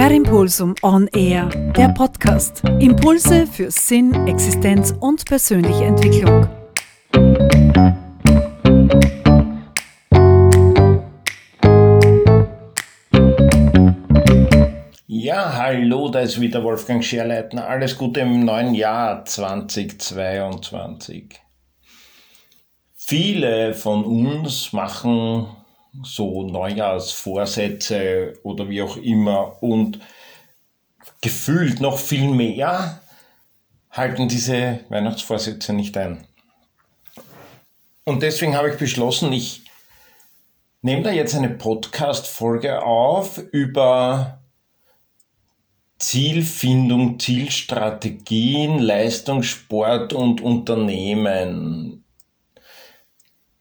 Per Impulsum On Air, der Podcast. Impulse für Sinn, Existenz und persönliche Entwicklung. Ja, hallo, da ist wieder Wolfgang Scherleitner. Alles Gute im neuen Jahr 2022. Viele von uns machen so Neujahrsvorsätze oder wie auch immer und gefühlt noch viel mehr halten diese Weihnachtsvorsätze nicht ein. Und deswegen habe ich beschlossen, ich nehme da jetzt eine Podcast-Folge auf über Zielfindung, Zielstrategien, Leistungssport und Unternehmen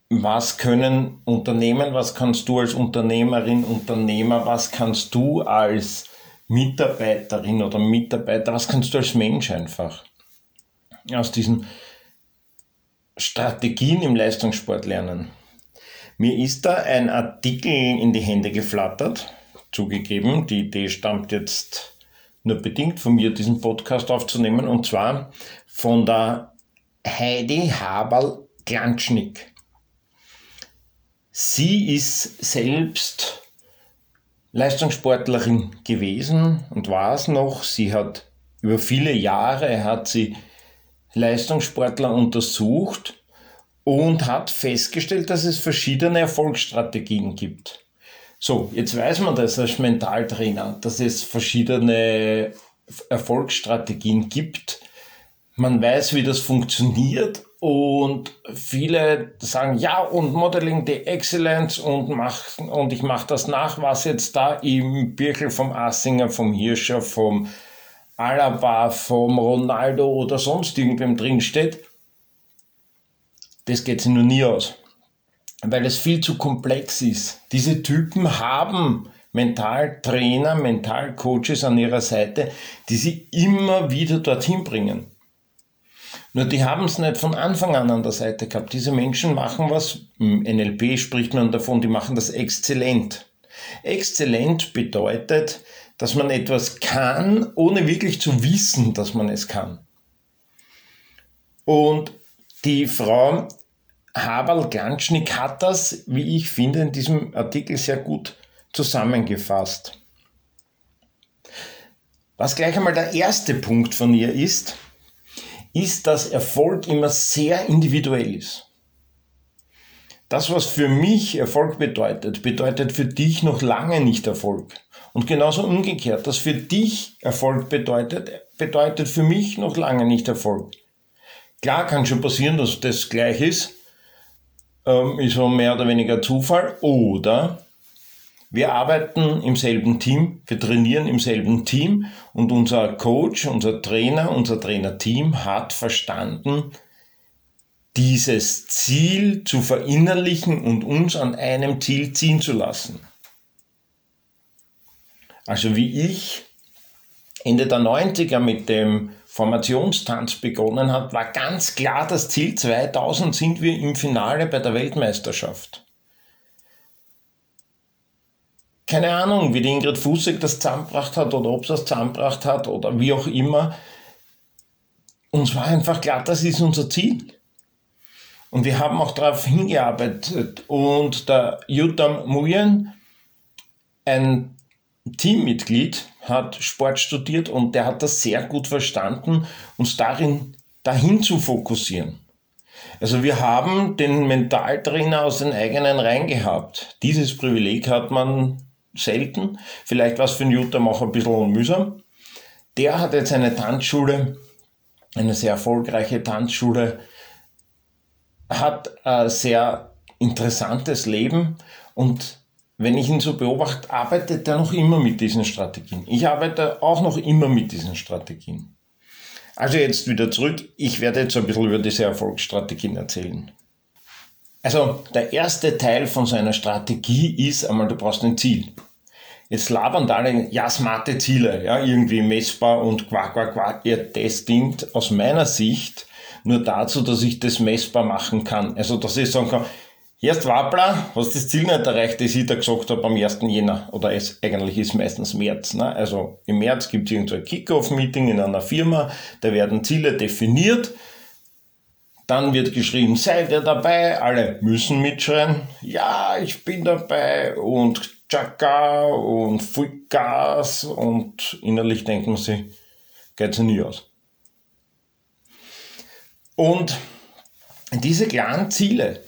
was können Unternehmen, was kannst du als Unternehmerin, Unternehmer, was kannst du als Mitarbeiterin oder Mitarbeiter, was kannst du als Mensch einfach aus diesen Strategien im Leistungssport lernen? Mir ist da ein Artikel in die Hände geflattert, zugegeben. Die Idee stammt jetzt nur bedingt von mir, diesen Podcast aufzunehmen, und zwar von der Heidi Haberl-Glanschnick. Sie ist selbst Leistungssportlerin gewesen und war es noch. Sie hat über viele Jahre hat sie Leistungssportler untersucht und hat festgestellt, dass es verschiedene Erfolgsstrategien gibt. So, jetzt weiß man das als Mentaltrainer, dass es verschiedene Erfolgsstrategien gibt. Man weiß, wie das funktioniert und viele sagen, ja, und Modeling the Excellence und, mach, und ich mache das nach, was jetzt da im Birkel vom Assinger, vom Hirscher, vom Alaba, vom Ronaldo oder sonst irgendwem drin steht. Das geht sich nur nie aus, weil es viel zu komplex ist. Diese Typen haben Mentaltrainer, Mentalcoaches an ihrer Seite, die sie immer wieder dorthin bringen. Nur die haben es nicht von Anfang an an der Seite gehabt. Diese Menschen machen was, im NLP spricht man davon, die machen das exzellent. Exzellent bedeutet, dass man etwas kann, ohne wirklich zu wissen, dass man es kann. Und die Frau Haberl-Glanschnick hat das, wie ich finde, in diesem Artikel sehr gut zusammengefasst. Was gleich einmal der erste Punkt von ihr ist, ist, dass Erfolg immer sehr individuell ist. Das, was für mich Erfolg bedeutet, bedeutet für dich noch lange nicht Erfolg. Und genauso umgekehrt, das für dich Erfolg bedeutet, bedeutet für mich noch lange nicht Erfolg. Klar kann schon passieren, dass das gleich ist, ähm, ist so mehr oder weniger Zufall, oder wir arbeiten im selben Team, wir trainieren im selben Team und unser Coach, unser Trainer, unser Trainerteam hat verstanden, dieses Ziel zu verinnerlichen und uns an einem Ziel ziehen zu lassen. Also wie ich Ende der 90er mit dem Formationstanz begonnen habe, war ganz klar das Ziel 2000 sind wir im Finale bei der Weltmeisterschaft keine Ahnung, wie die Ingrid Fußig das zusammengebracht hat oder ob sie das zusammengebracht hat oder wie auch immer. Uns war einfach klar, das ist unser Ziel. Und wir haben auch darauf hingearbeitet. Und der Jutam Muyen, ein Teammitglied, hat Sport studiert und der hat das sehr gut verstanden, uns darin dahin zu fokussieren. Also wir haben den Mentaltrainer aus den eigenen Reihen gehabt. Dieses Privileg hat man selten. Vielleicht war es für Newton auch ein bisschen mühsam. Der hat jetzt eine Tanzschule, eine sehr erfolgreiche Tanzschule, hat ein sehr interessantes Leben und wenn ich ihn so beobachte, arbeitet er noch immer mit diesen Strategien. Ich arbeite auch noch immer mit diesen Strategien. Also jetzt wieder zurück. Ich werde jetzt ein bisschen über diese Erfolgsstrategien erzählen. Also der erste Teil von seiner Strategie ist einmal, du brauchst ein Ziel. Jetzt labern alle, ja, smarte Ziele, ja, irgendwie messbar und quack, quack, quack. Ja, das dient aus meiner Sicht nur dazu, dass ich das messbar machen kann. Also, dass ich sagen kann, Erst Wappler, hast das Ziel nicht erreicht, das ich da gesagt habe am 1. Jänner. Oder es, eigentlich ist meistens März. Ne? Also im März gibt es irgendein Kick-Off-Meeting in einer Firma, da werden Ziele definiert. Dann wird geschrieben, seid ihr dabei? Alle müssen mitschreien. Ja, ich bin dabei. Und Chaka und Fullgas. Und innerlich denken sie, geht ja nie aus. Und diese klaren Ziele,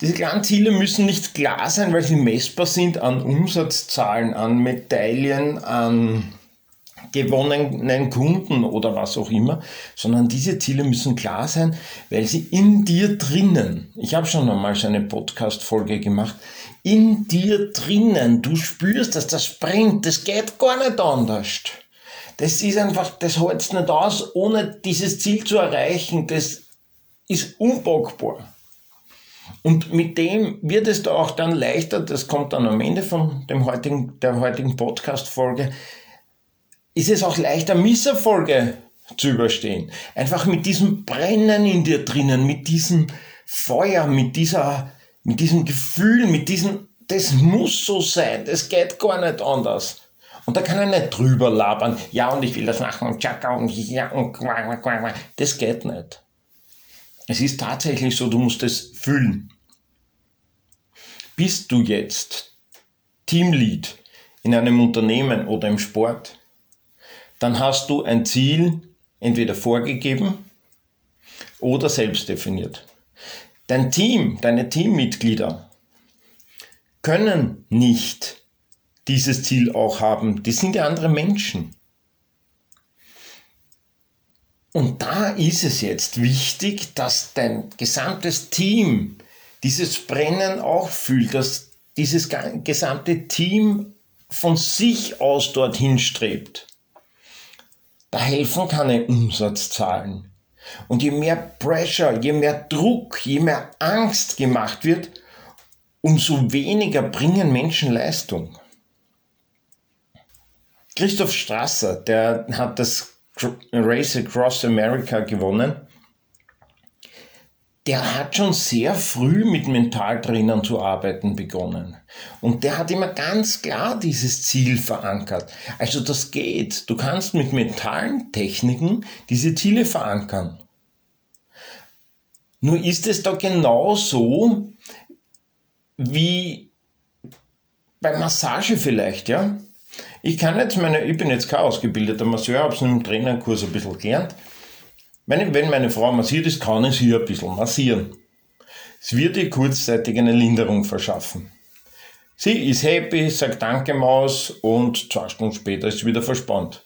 diese klaren Ziele müssen nicht klar sein, weil sie messbar sind an Umsatzzahlen, an Medaillen, an gewonnenen Kunden oder was auch immer, sondern diese Ziele müssen klar sein, weil sie in dir drinnen, ich habe schon einmal so eine Podcast-Folge gemacht, in dir drinnen, du spürst, dass das bringt, das geht gar nicht anders. Das ist einfach, das hält nicht aus, ohne dieses Ziel zu erreichen, das ist unpackbar. Und mit dem wird es da auch dann leichter, das kommt dann am Ende von dem heutigen, der heutigen Podcast-Folge, ist es auch leichter, Misserfolge zu überstehen. Einfach mit diesem Brennen in dir drinnen, mit diesem Feuer, mit dieser, mit diesem Gefühl, mit diesem, das muss so sein, das geht gar nicht anders. Und da kann er nicht drüber labern, ja und ich will das machen und tschakka und ja und das geht nicht. Es ist tatsächlich so, du musst es fühlen. Bist du jetzt Teamlead in einem Unternehmen oder im Sport, dann hast du ein Ziel entweder vorgegeben oder selbst definiert. Dein Team, deine Teammitglieder können nicht dieses Ziel auch haben. Die sind ja andere Menschen. Und da ist es jetzt wichtig, dass dein gesamtes Team dieses Brennen auch fühlt, dass dieses gesamte Team von sich aus dorthin strebt. Da helfen keine Umsatzzahlen. Und je mehr Pressure, je mehr Druck, je mehr Angst gemacht wird, umso weniger bringen Menschen Leistung. Christoph Strasser, der hat das Race Across America gewonnen der hat schon sehr früh mit Mentaltrainern zu arbeiten begonnen. Und der hat immer ganz klar dieses Ziel verankert. Also das geht. Du kannst mit mentalen Techniken diese Ziele verankern. Nur ist es da genauso wie bei Massage vielleicht, ja? Ich kann jetzt meine, ich bin jetzt kein ausgebildeter Masseur, habe es in einem Trainerkurs ein bisschen gelernt. Wenn, wenn meine Frau massiert ist, kann ich sie ein bisschen massieren. Es wird ihr kurzzeitig eine Linderung verschaffen. Sie ist happy, sagt Danke Maus und zwei Stunden später ist sie wieder verspannt.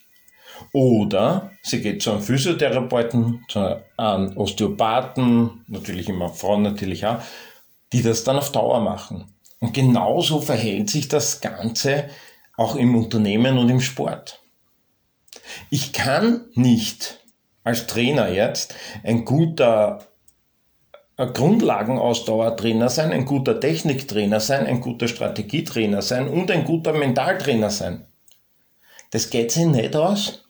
Oder sie geht zu einem Physiotherapeuten, zu einem Osteopathen, natürlich immer Frauen natürlich auch, die das dann auf Dauer machen. Und genauso verhält sich das Ganze auch im Unternehmen und im Sport. Ich kann nicht als Trainer jetzt ein guter Grundlagenausdauertrainer sein, ein guter Techniktrainer sein, ein guter Strategietrainer sein und ein guter Mentaltrainer sein. Das geht sich nicht aus.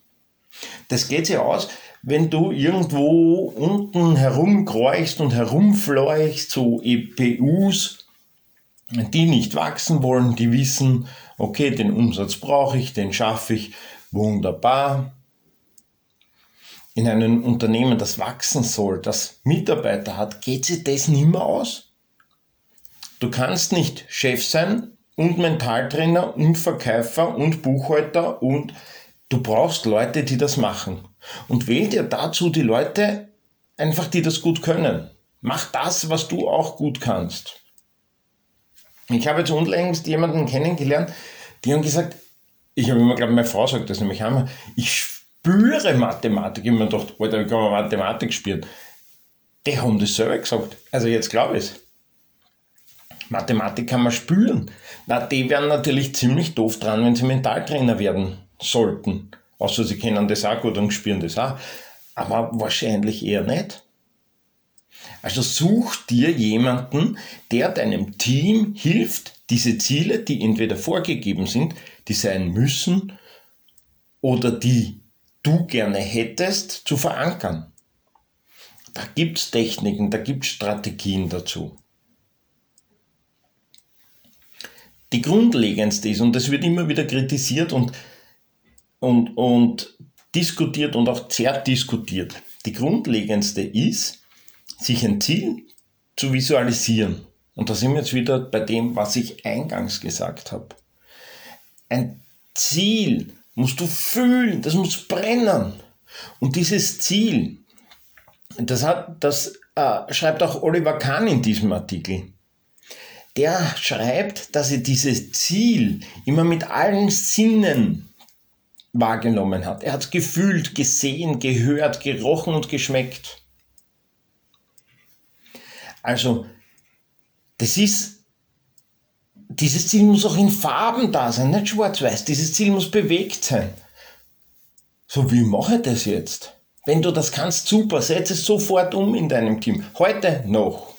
Das geht sich aus, wenn du irgendwo unten herumkreuchst und herumfleuchst, so EPUs, die nicht wachsen wollen, die wissen, okay, den Umsatz brauche ich, den schaffe ich, wunderbar in einem Unternehmen, das wachsen soll, das Mitarbeiter hat, geht sich das nicht mehr aus? Du kannst nicht Chef sein und Mentaltrainer und Verkäufer und Buchhalter und du brauchst Leute, die das machen. Und wähl dir dazu die Leute einfach, die das gut können. Mach das, was du auch gut kannst. Ich habe jetzt unlängst jemanden kennengelernt, die haben gesagt, ich habe immer, glaube meine Frau sagt das nämlich einmal, ich spüre Mathematik. Ich habe mir gedacht, Alter, wie kann man Mathematik spüren? Die haben das selber gesagt. Also jetzt glaube ich es. Mathematik kann man spüren. Na, die wären natürlich ziemlich doof dran, wenn sie Mentaltrainer werden sollten. Außer sie kennen das auch gut und spüren das auch. Aber wahrscheinlich eher nicht. Also such dir jemanden, der deinem Team hilft, diese Ziele, die entweder vorgegeben sind, die sein müssen, oder die du gerne hättest, zu verankern. Da gibt es Techniken, da gibt es Strategien dazu. die grundlegendste ist, und das wird immer wieder kritisiert und, und, und diskutiert und auch zerdiskutiert. Die grundlegendste ist, sich ein Ziel zu visualisieren. Und da sind wir jetzt wieder bei dem, was ich eingangs gesagt habe. Ein Ziel musst du fühlen, das muss brennen. Und dieses Ziel, das, hat, das äh, schreibt auch Oliver Kahn in diesem Artikel. Der schreibt, dass er dieses Ziel immer mit allen Sinnen wahrgenommen hat. Er hat gefühlt, gesehen, gehört, gerochen und geschmeckt. Also, das ist, dieses Ziel muss auch in Farben da sein, nicht schwarz-weiß. Dieses Ziel muss bewegt sein. So, wie mache ich das jetzt? Wenn du das kannst, super, setz es sofort um in deinem Team. Heute noch.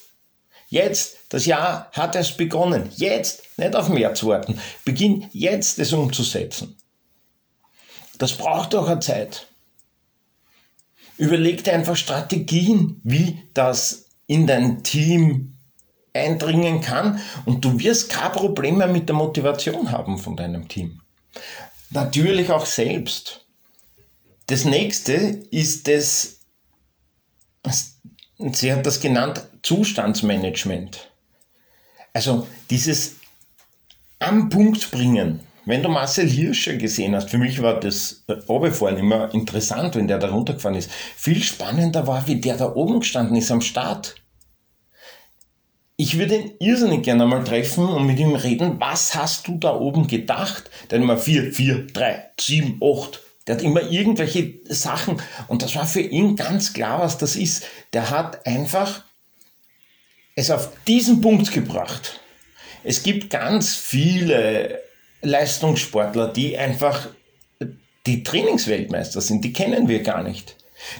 Jetzt, das Jahr hat erst begonnen. Jetzt, nicht auf März warten. Beginn jetzt es umzusetzen. Das braucht auch eine Zeit. Überleg dir einfach Strategien, wie das in dein Team eindringen kann und du wirst kein Problem mehr mit der Motivation haben von deinem Team. Natürlich auch selbst. Das nächste ist das, sie hat das genannt, Zustandsmanagement. Also dieses am Punkt bringen. Wenn du Marcel Hirscher gesehen hast, für mich war das Oberfahren immer interessant, wenn der da runtergefahren ist. Viel spannender war, wie der da oben gestanden ist am Start. Ich würde ihn irrsinnig gerne mal treffen und mit ihm reden. Was hast du da oben gedacht? Der hat immer 4, 4, 3, 7, 8. Der hat immer irgendwelche Sachen. Und das war für ihn ganz klar, was das ist. Der hat einfach es auf diesen Punkt gebracht. Es gibt ganz viele Leistungssportler, die einfach die Trainingsweltmeister sind, die kennen wir gar nicht.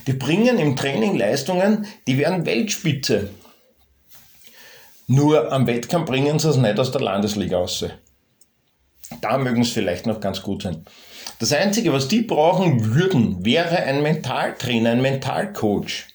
Die bringen im Training Leistungen, die werden Weltspitze. Nur am Wettkampf bringen sie es nicht aus der Landesliga aus. Da mögen es vielleicht noch ganz gut sein. Das Einzige, was die brauchen würden, wäre ein Mentaltrainer, ein Mentalcoach.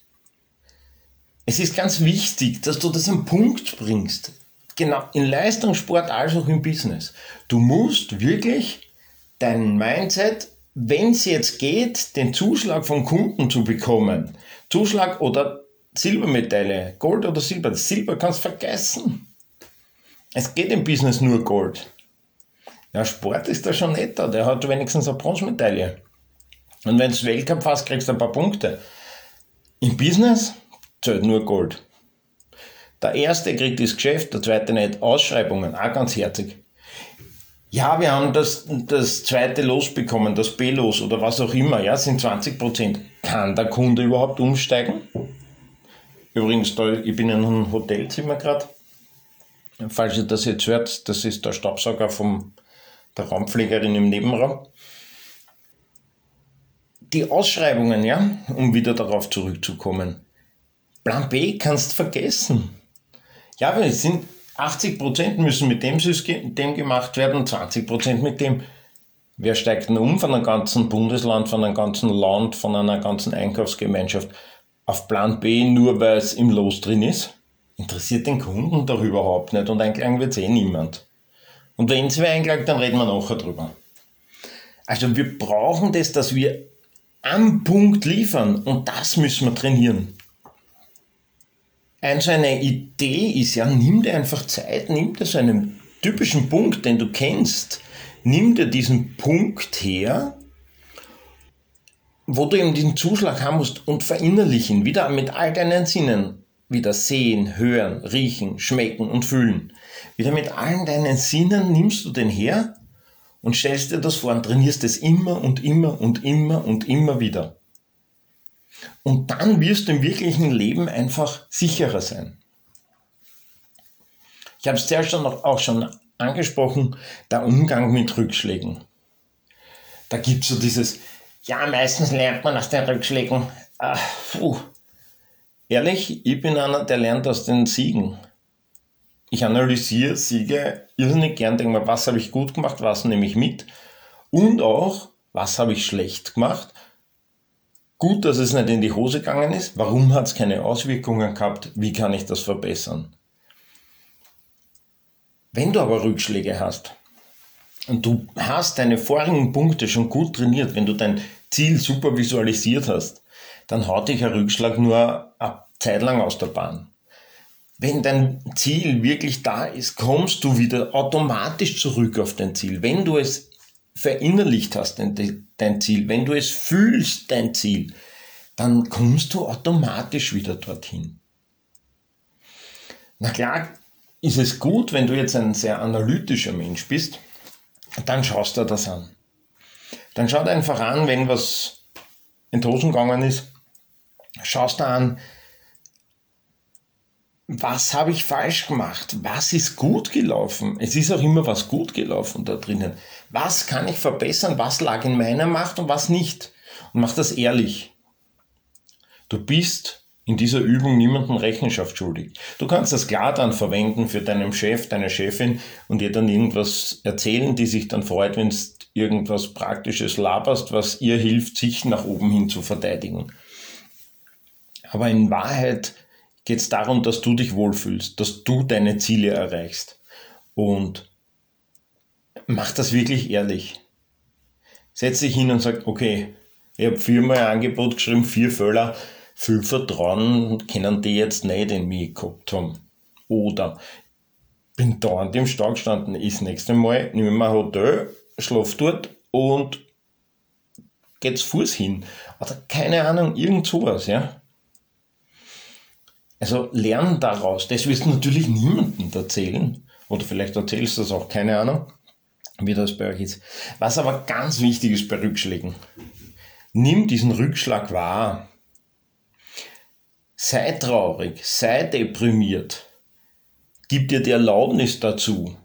Es ist ganz wichtig, dass du das am Punkt bringst genau, in Leistungssport als auch im Business. Du musst wirklich dein Mindset, wenn es jetzt geht, den Zuschlag vom Kunden zu bekommen, Zuschlag oder Silbermedaille, Gold oder Silber, Silber kannst vergessen. Es geht im Business nur Gold. Ja, Sport ist da schon netter, der hat wenigstens eine Bronzemedaille. Und wenn du Weltcup fast kriegst du ein paar Punkte. Im Business zählt nur Gold. Der erste kriegt das Geschäft, der zweite nicht. Ausschreibungen, auch ganz herzig. Ja, wir haben das, das zweite Los bekommen, das B-Los oder was auch immer, ja, sind 20 Prozent. Kann der Kunde überhaupt umsteigen? Übrigens, da, ich bin in einem Hotelzimmer gerade. Falls ihr das jetzt hört, das ist der Staubsauger von der Raumpflegerin im Nebenraum. Die Ausschreibungen, ja, um wieder darauf zurückzukommen. Plan B kannst vergessen. Ja, es sind 80 Prozent müssen mit dem System gemacht werden, 20 Prozent mit dem. Wer steigt denn um von einem ganzen Bundesland, von einem ganzen Land, von einer ganzen Einkaufsgemeinschaft auf Plan B, nur weil es im Los drin ist? Interessiert den Kunden doch überhaupt nicht und einklagen wird eh niemand. Und wenn sie einklagt, dann reden wir nachher drüber. Also wir brauchen das, dass wir am Punkt liefern und das müssen wir trainieren ein, so eine Idee ist, ja, nimm dir einfach Zeit, nimm dir so einen typischen Punkt, den du kennst, nimm dir diesen Punkt her, wo du eben diesen Zuschlag haben musst und verinnerlich ihn wieder mit all deinen Sinnen. Wieder sehen, hören, riechen, schmecken und fühlen. Wieder mit allen deinen Sinnen nimmst du den her und stellst dir das vor und trainierst es immer und immer und immer und immer wieder. Und dann wirst du im wirklichen Leben einfach sicherer sein. Ich habe es zuerst auch schon angesprochen, der Umgang mit Rückschlägen. Da gibt es so dieses, ja, meistens lernt man aus den Rückschlägen. Ach, puh. Ehrlich, ich bin einer, der lernt aus den Siegen. Ich analysiere Siege irrsinnig gern, denke mir, was habe ich gut gemacht, was nehme ich mit und auch, was habe ich schlecht gemacht Gut, dass es nicht in die Hose gegangen ist. Warum hat es keine Auswirkungen gehabt? Wie kann ich das verbessern? Wenn du aber Rückschläge hast und du hast deine vorigen Punkte schon gut trainiert, wenn du dein Ziel super visualisiert hast, dann haut dich ein Rückschlag nur eine Zeit lang aus der Bahn. Wenn dein Ziel wirklich da ist, kommst du wieder automatisch zurück auf dein Ziel. Wenn du es verinnerlicht hast, dein, Ziel, wenn du es fühlst, dein Ziel, dann kommst du automatisch wieder dorthin. Na klar, ist es gut, wenn du jetzt ein sehr analytischer Mensch bist, dann schaust du das an. Dann schau dir einfach an, wenn was in die Hosen gegangen ist, schaust du an, was habe ich falsch gemacht? Was ist gut gelaufen? Es ist auch immer was gut gelaufen da drinnen. Was kann ich verbessern? Was lag in meiner Macht und was nicht? Und mach das ehrlich. Du bist in dieser Übung niemandem Rechenschaft schuldig. Du kannst das klar dann verwenden für deinen Chef, deine Chefin und ihr dann irgendwas erzählen, die sich dann freut, wenn du irgendwas Praktisches laberst, was ihr hilft, sich nach oben hin zu verteidigen. Aber in Wahrheit geht es darum, dass du dich wohlfühlst, dass du deine Ziele erreichst. Und mach das wirklich ehrlich. Setz dich hin und sag, okay, ich habe viermal ein Angebot geschrieben, vier Fälle, viel Vertrauen können die jetzt nicht in mich gehabt haben. Oder bin da an dem Stau gestanden, ist nächste Mal, nehme mir ein Hotel, schlaf dort und geht's Fuß hin. Oder keine Ahnung, irgend sowas, ja. Also lern daraus. Das wirst du natürlich niemandem erzählen. Oder vielleicht erzählst du das auch, keine Ahnung, wie das bei euch ist. Was aber ganz wichtig ist bei Rückschlägen. Nimm diesen Rückschlag wahr. Sei traurig, sei deprimiert. Gib dir die Erlaubnis dazu.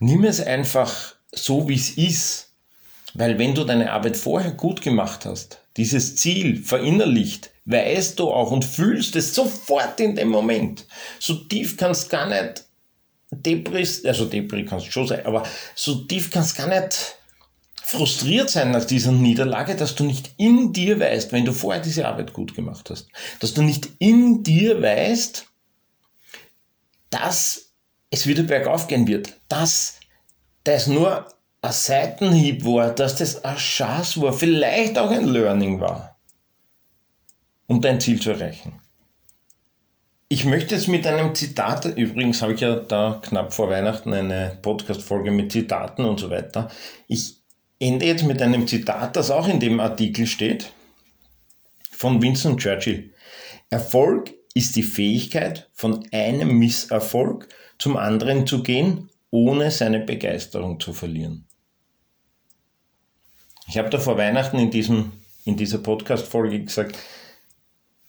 Nimm es einfach so, wie es ist. Weil wenn du deine Arbeit vorher gut gemacht hast, dieses Ziel verinnerlicht, weißt du auch und fühlst es sofort in dem Moment. So tief kannst gar nicht Depris, also Depri kannst schon sein, aber so tief kannst gar nicht frustriert sein nach dieser Niederlage, dass du nicht in dir weißt, wenn du vorher diese Arbeit gut gemacht hast, dass du nicht in dir weißt, dass es wieder bergauf gehen wird, dass das nur ein Seitenhieb war, dass das eine Chance war, vielleicht auch ein Learning war um dein Ziel zu erreichen. Ich möchte es mit einem Zitat, übrigens habe ich ja da knapp vor Weihnachten eine Podcast-Folge mit Zitaten und so weiter. Ich ende jetzt mit einem Zitat, das auch in dem Artikel steht, von Winston Churchill. Erfolg ist die Fähigkeit, von einem Misserfolg zum anderen zu gehen, ohne seine Begeisterung zu verlieren. Ich habe da vor Weihnachten in, diesem, in dieser Podcast-Folge gesagt,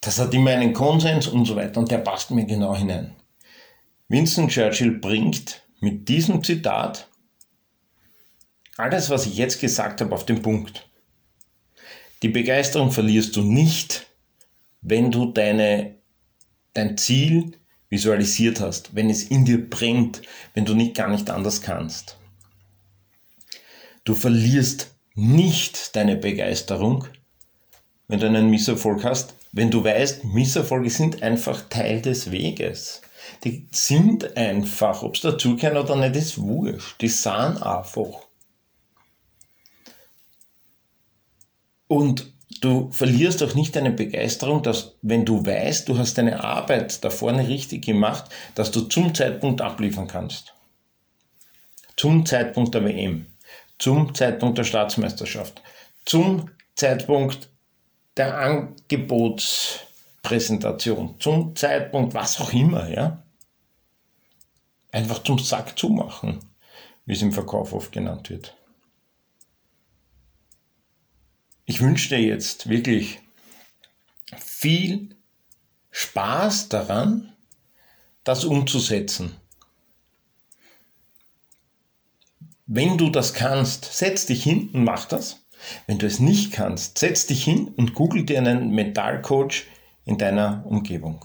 das hat immer einen Konsens und so weiter und der passt mir genau hinein. Winston Churchill bringt mit diesem Zitat alles, was ich jetzt gesagt habe, auf den Punkt. Die Begeisterung verlierst du nicht, wenn du deine, dein Ziel visualisiert hast, wenn es in dir brennt, wenn du nicht gar nicht anders kannst. Du verlierst nicht deine Begeisterung, wenn du einen Misserfolg hast, wenn du weißt, Misserfolge sind einfach Teil des Weges. Die sind einfach, ob es dazugehören oder nicht, ist wurscht. Die sind einfach. Und du verlierst auch nicht deine Begeisterung, dass wenn du weißt, du hast deine Arbeit da vorne richtig gemacht, dass du zum Zeitpunkt abliefern kannst. Zum Zeitpunkt der WM, zum Zeitpunkt der Staatsmeisterschaft, zum Zeitpunkt der Angebotspräsentation, zum Zeitpunkt, was auch immer, ja. Einfach zum Sack zumachen, wie es im Verkauf oft genannt wird. Ich wünsche dir jetzt wirklich viel Spaß daran, das umzusetzen. Wenn du das kannst, setz dich hin und mach das. Wenn du es nicht kannst, setz dich hin und google dir einen Mentalcoach in deiner Umgebung.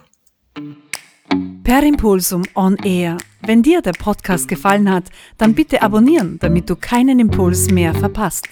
Per Impulsum on Air. Wenn dir der Podcast gefallen hat, dann bitte abonnieren, damit du keinen Impuls mehr verpasst.